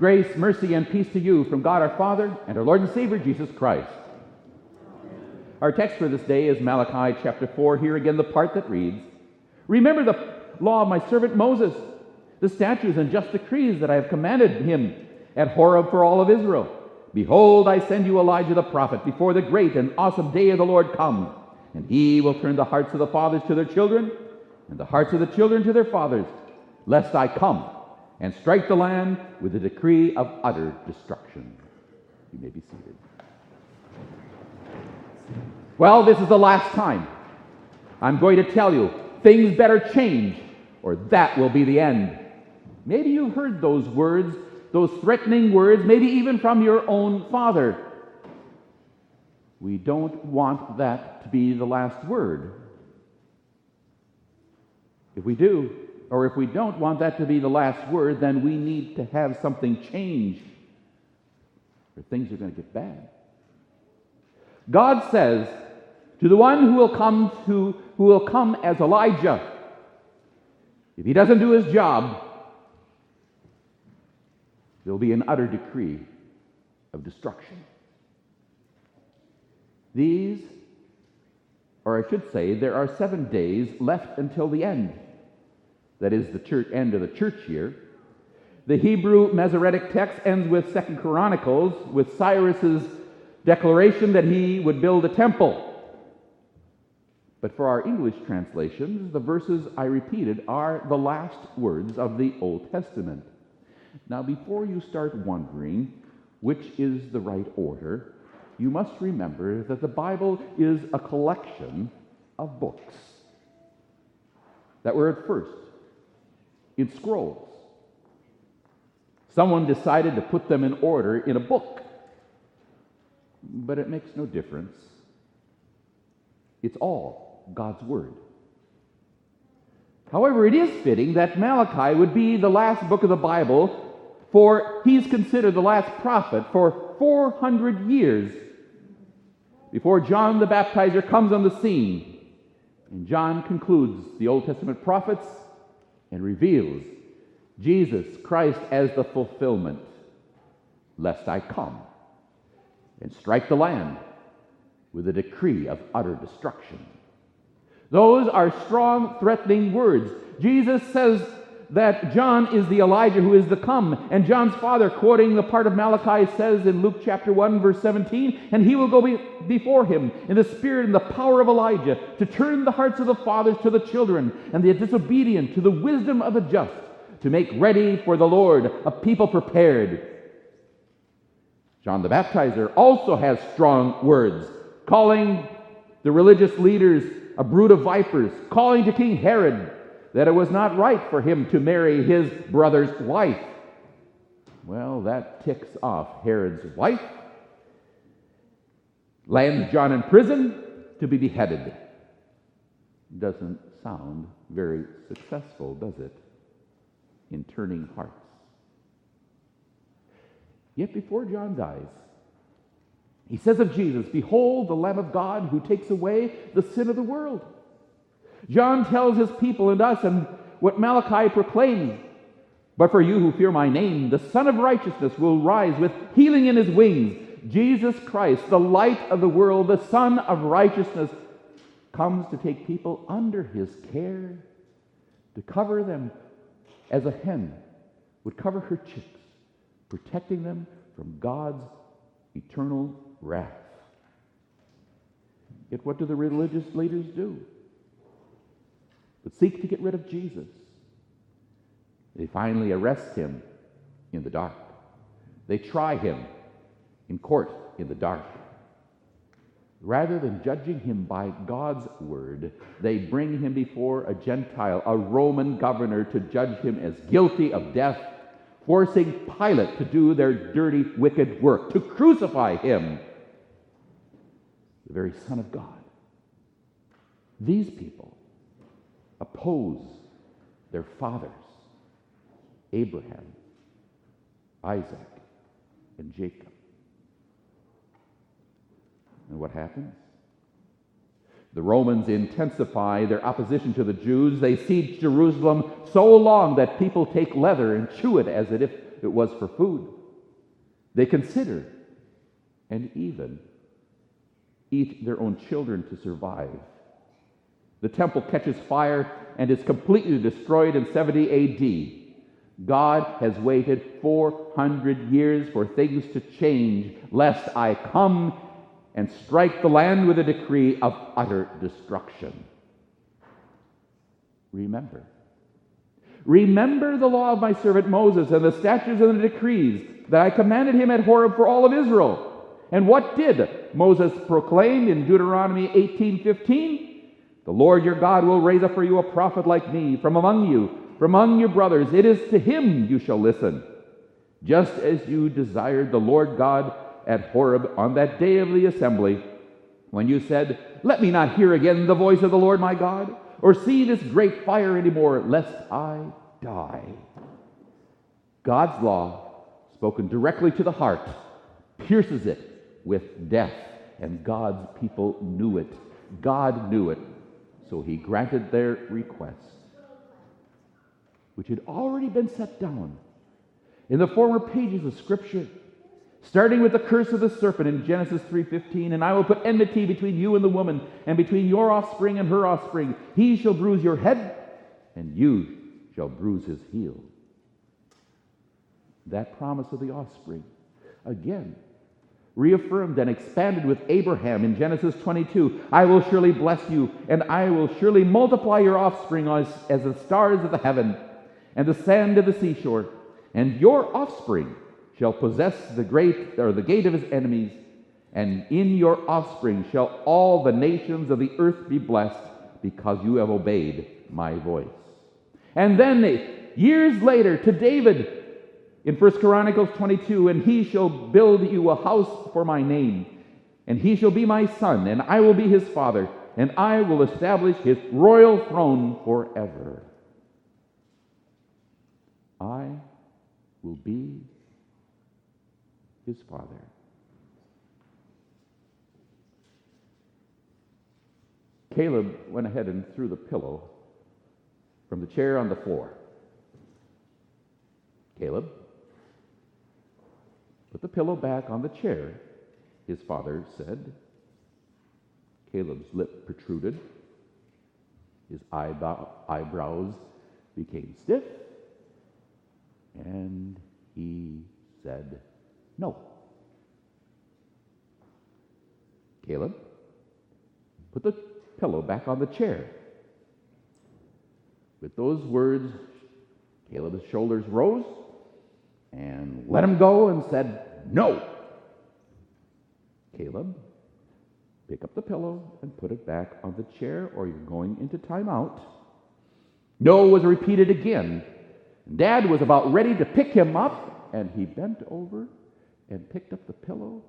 Grace, mercy, and peace to you from God our Father and our Lord and Savior Jesus Christ. Our text for this day is Malachi chapter 4. Here again, the part that reads Remember the law of my servant Moses, the statutes and just decrees that I have commanded him at Horeb for all of Israel. Behold, I send you Elijah the prophet before the great and awesome day of the Lord comes, and he will turn the hearts of the fathers to their children, and the hearts of the children to their fathers, lest I come and strike the land with a decree of utter destruction. You may be seated. Well, this is the last time. I'm going to tell you things better change, or that will be the end. Maybe you've heard those words, those threatening words, maybe even from your own father. We don't want that to be the last word. If we do, or if we don't want that to be the last word, then we need to have something change, or things are going to get bad. God says to the one who will come to who will come as Elijah, if he doesn't do his job, there'll be an utter decree of destruction. These, or I should say, there are seven days left until the end that is the church, end of the church year. The Hebrew Masoretic text ends with Second Chronicles, with Cyrus's declaration that he would build a temple. But for our English translations, the verses I repeated are the last words of the Old Testament. Now, before you start wondering which is the right order, you must remember that the Bible is a collection of books that were at first in scrolls. Someone decided to put them in order in a book, but it makes no difference. It's all God's Word. However, it is fitting that Malachi would be the last book of the Bible, for he's considered the last prophet for 400 years before John the Baptizer comes on the scene. And John concludes the Old Testament prophets and reveals Jesus Christ as the fulfillment, lest I come and strike the land with a decree of utter destruction. Those are strong, threatening words. Jesus says that John is the Elijah who is to come. And John's father, quoting the part of Malachi, says in Luke chapter 1, verse 17, and he will go be before him in the spirit and the power of Elijah to turn the hearts of the fathers to the children and the disobedient to the wisdom of the just, to make ready for the Lord a people prepared. John the Baptizer also has strong words, calling the religious leaders a brood of vipers, calling to King Herod that it was not right for him to marry his brother's wife. Well, that ticks off Herod's wife, lands John in prison to be beheaded. Doesn't sound very successful, does it, in turning hearts? Yet before John dies, he says of Jesus, Behold the Lamb of God who takes away the sin of the world. John tells his people and us, and what Malachi proclaims But for you who fear my name, the Son of Righteousness will rise with healing in his wings. Jesus Christ, the light of the world, the Son of Righteousness, comes to take people under his care, to cover them as a hen would cover her chicks, protecting them from God's eternal wrath. Yet, what do the religious leaders do? But seek to get rid of Jesus. They finally arrest him in the dark. They try him in court in the dark. Rather than judging him by God's word, they bring him before a Gentile, a Roman governor, to judge him as guilty of death, forcing Pilate to do their dirty, wicked work, to crucify him, the very Son of God. These people oppose their fathers, Abraham, Isaac, and Jacob. And what happens? The Romans intensify their opposition to the Jews. They siege Jerusalem so long that people take leather and chew it as if it was for food. They consider and even eat their own children to survive. The temple catches fire and is completely destroyed in 70 AD. God has waited 400 years for things to change, lest I come and strike the land with a decree of utter destruction. Remember. Remember the law of my servant Moses and the statutes and the decrees that I commanded him at Horeb for all of Israel. And what did Moses proclaim in Deuteronomy 18:15? The Lord your God will raise up for you a prophet like me from among you, from among your brothers. It is to him you shall listen. Just as you desired the Lord God at Horeb on that day of the assembly, when you said, Let me not hear again the voice of the Lord my God, or see this great fire anymore, lest I die. God's law, spoken directly to the heart, pierces it with death, and God's people knew it. God knew it, so he granted their request, which had already been set down in the former pages of Scripture starting with the curse of the serpent in Genesis 3:15, and I will put enmity between you and the woman, and between your offspring and her offspring. He shall bruise your head, and you shall bruise his heel. That promise of the offspring, again, reaffirmed and expanded with Abraham in Genesis 22. I will surely bless you, and I will surely multiply your offspring as, as the stars of the heaven and the sand of the seashore, and your offspring shall possess the great or the gate of his enemies, and in your offspring shall all the nations of the earth be blessed, because you have obeyed my voice. And then years later to David in 1 Chronicles 22, and he shall build you a house for my name, and he shall be my son, and I will be his father, and I will establish his royal throne forever. I will be his father. Caleb went ahead and threw the pillow from the chair on the floor. Caleb put the pillow back on the chair, his father said. Caleb's lip protruded. His eyebrow, eyebrows became stiff, and he said, no. Caleb, put the pillow back on the chair. With those words, Caleb's shoulders rose and let him go and said, No. Caleb, pick up the pillow and put it back on the chair, or you're going into timeout. No was repeated again. Dad was about ready to pick him up, and he bent over and picked up the pillow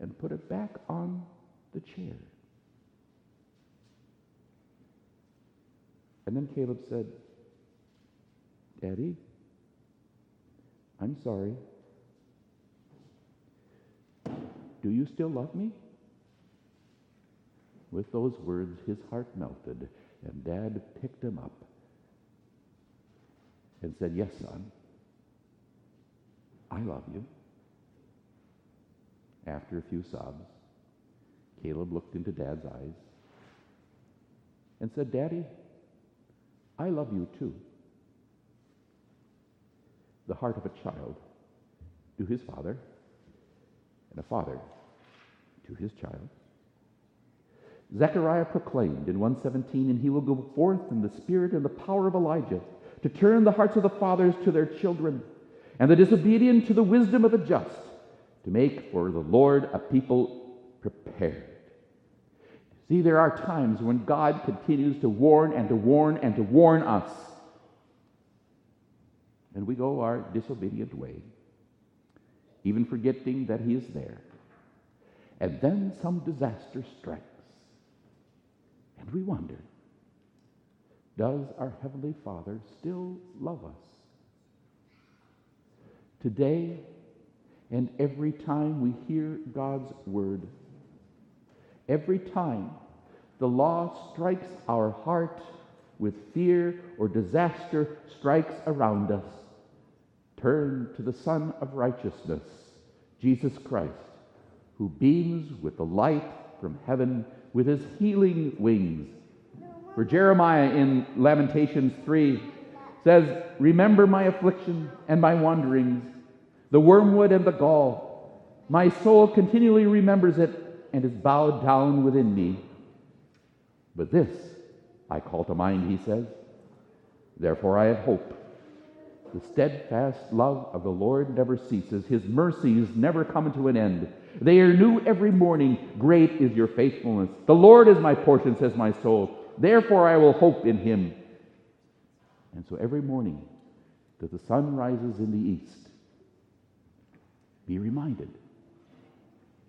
and put it back on the chair. And then Caleb said, Daddy, I'm sorry. Do you still love me? With those words, his heart melted, and Dad picked him up and said, Yes, son, I love you. After a few sobs, Caleb looked into Dad's eyes and said, Daddy, I love you too. The heart of a child to his father, and a father to his child. Zechariah proclaimed in 117, and he will go forth in the spirit and the power of Elijah to turn the hearts of the fathers to their children, and the disobedient to the wisdom of the just to make for the Lord a people prepared. See, there are times when God continues to warn and to warn and to warn us. And we go our disobedient way, even forgetting that He is there. And then some disaster strikes. And we wonder does our Heavenly Father still love us? Today, and every time we hear God's word, every time the law strikes our heart with fear or disaster strikes around us, turn to the Son of Righteousness, Jesus Christ, who beams with the light from heaven with his healing wings. For Jeremiah in Lamentations 3 says, Remember my affliction and my wanderings, the wormwood and the gall. My soul continually remembers it and is bowed down within me. But this I call to mind, he says. Therefore I have hope. The steadfast love of the Lord never ceases. His mercies never come to an end. They are new every morning. Great is your faithfulness. The Lord is my portion, says my soul. Therefore I will hope in him. And so every morning that the sun rises in the east, be reminded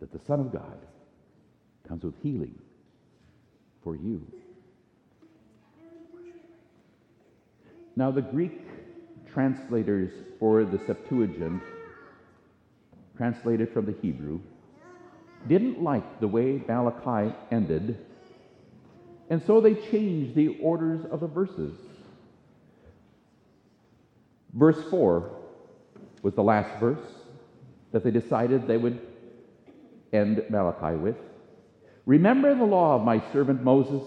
that the Son of God comes with healing for you. Now, the Greek translators for the Septuagint, translated from the Hebrew, didn't like the way Malachi ended, and so they changed the orders of the verses. Verse 4 was the last verse that they decided they would end Malachi with. Remember the law of my servant Moses,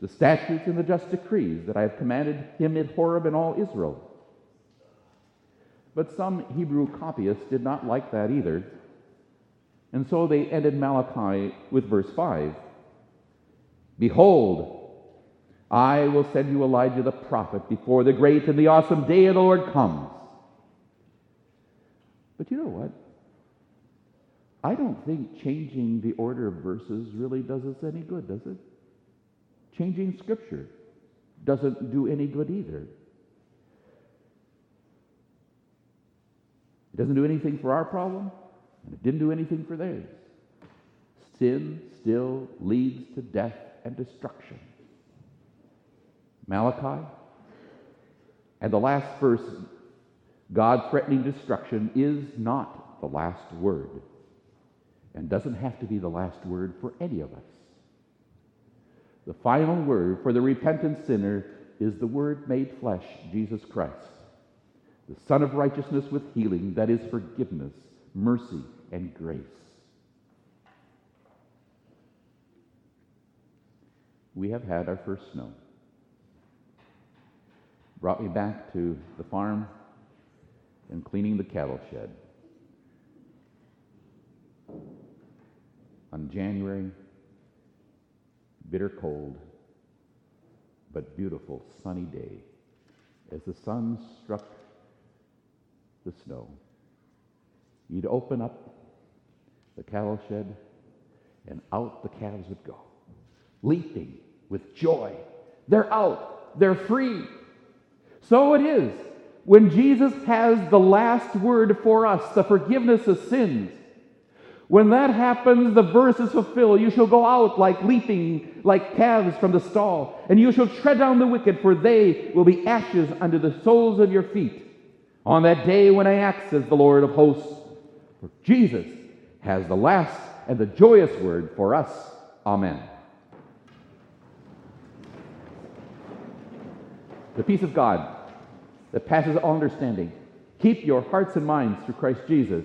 the statutes and the just decrees that I have commanded him at Horeb and all Israel. But some Hebrew copyists did not like that either, and so they ended Malachi with verse 5 Behold, I will send you Elijah the prophet before the great and the awesome day of the Lord comes. But you know what? I don't think changing the order of verses really does us any good, does it? Changing scripture doesn't do any good either. It doesn't do anything for our problem, and it didn't do anything for theirs. Sin still leads to death and destruction. Malachi and the last verse, God threatening destruction, is not the last word and doesn't have to be the last word for any of us. The final word for the repentant sinner is the Word made flesh, Jesus Christ, the Son of righteousness with healing, that is forgiveness, mercy, and grace. We have had our first snow. Brought me back to the farm and cleaning the cattle shed. on January, bitter cold, but beautiful sunny day, as the sun struck the snow, you'd open up the cattle shed and out the calves would go, leaping with joy. They're out, they're free. So it is when Jesus has the last word for us, the forgiveness of sins. When that happens, the verse is fulfilled. You shall go out like leaping, like calves from the stall, and you shall tread down the wicked, for they will be ashes under the soles of your feet. On that day when I act, says the Lord of hosts, for Jesus has the last and the joyous word for us. Amen. The peace of God that passes all understanding, keep your hearts and minds through Christ Jesus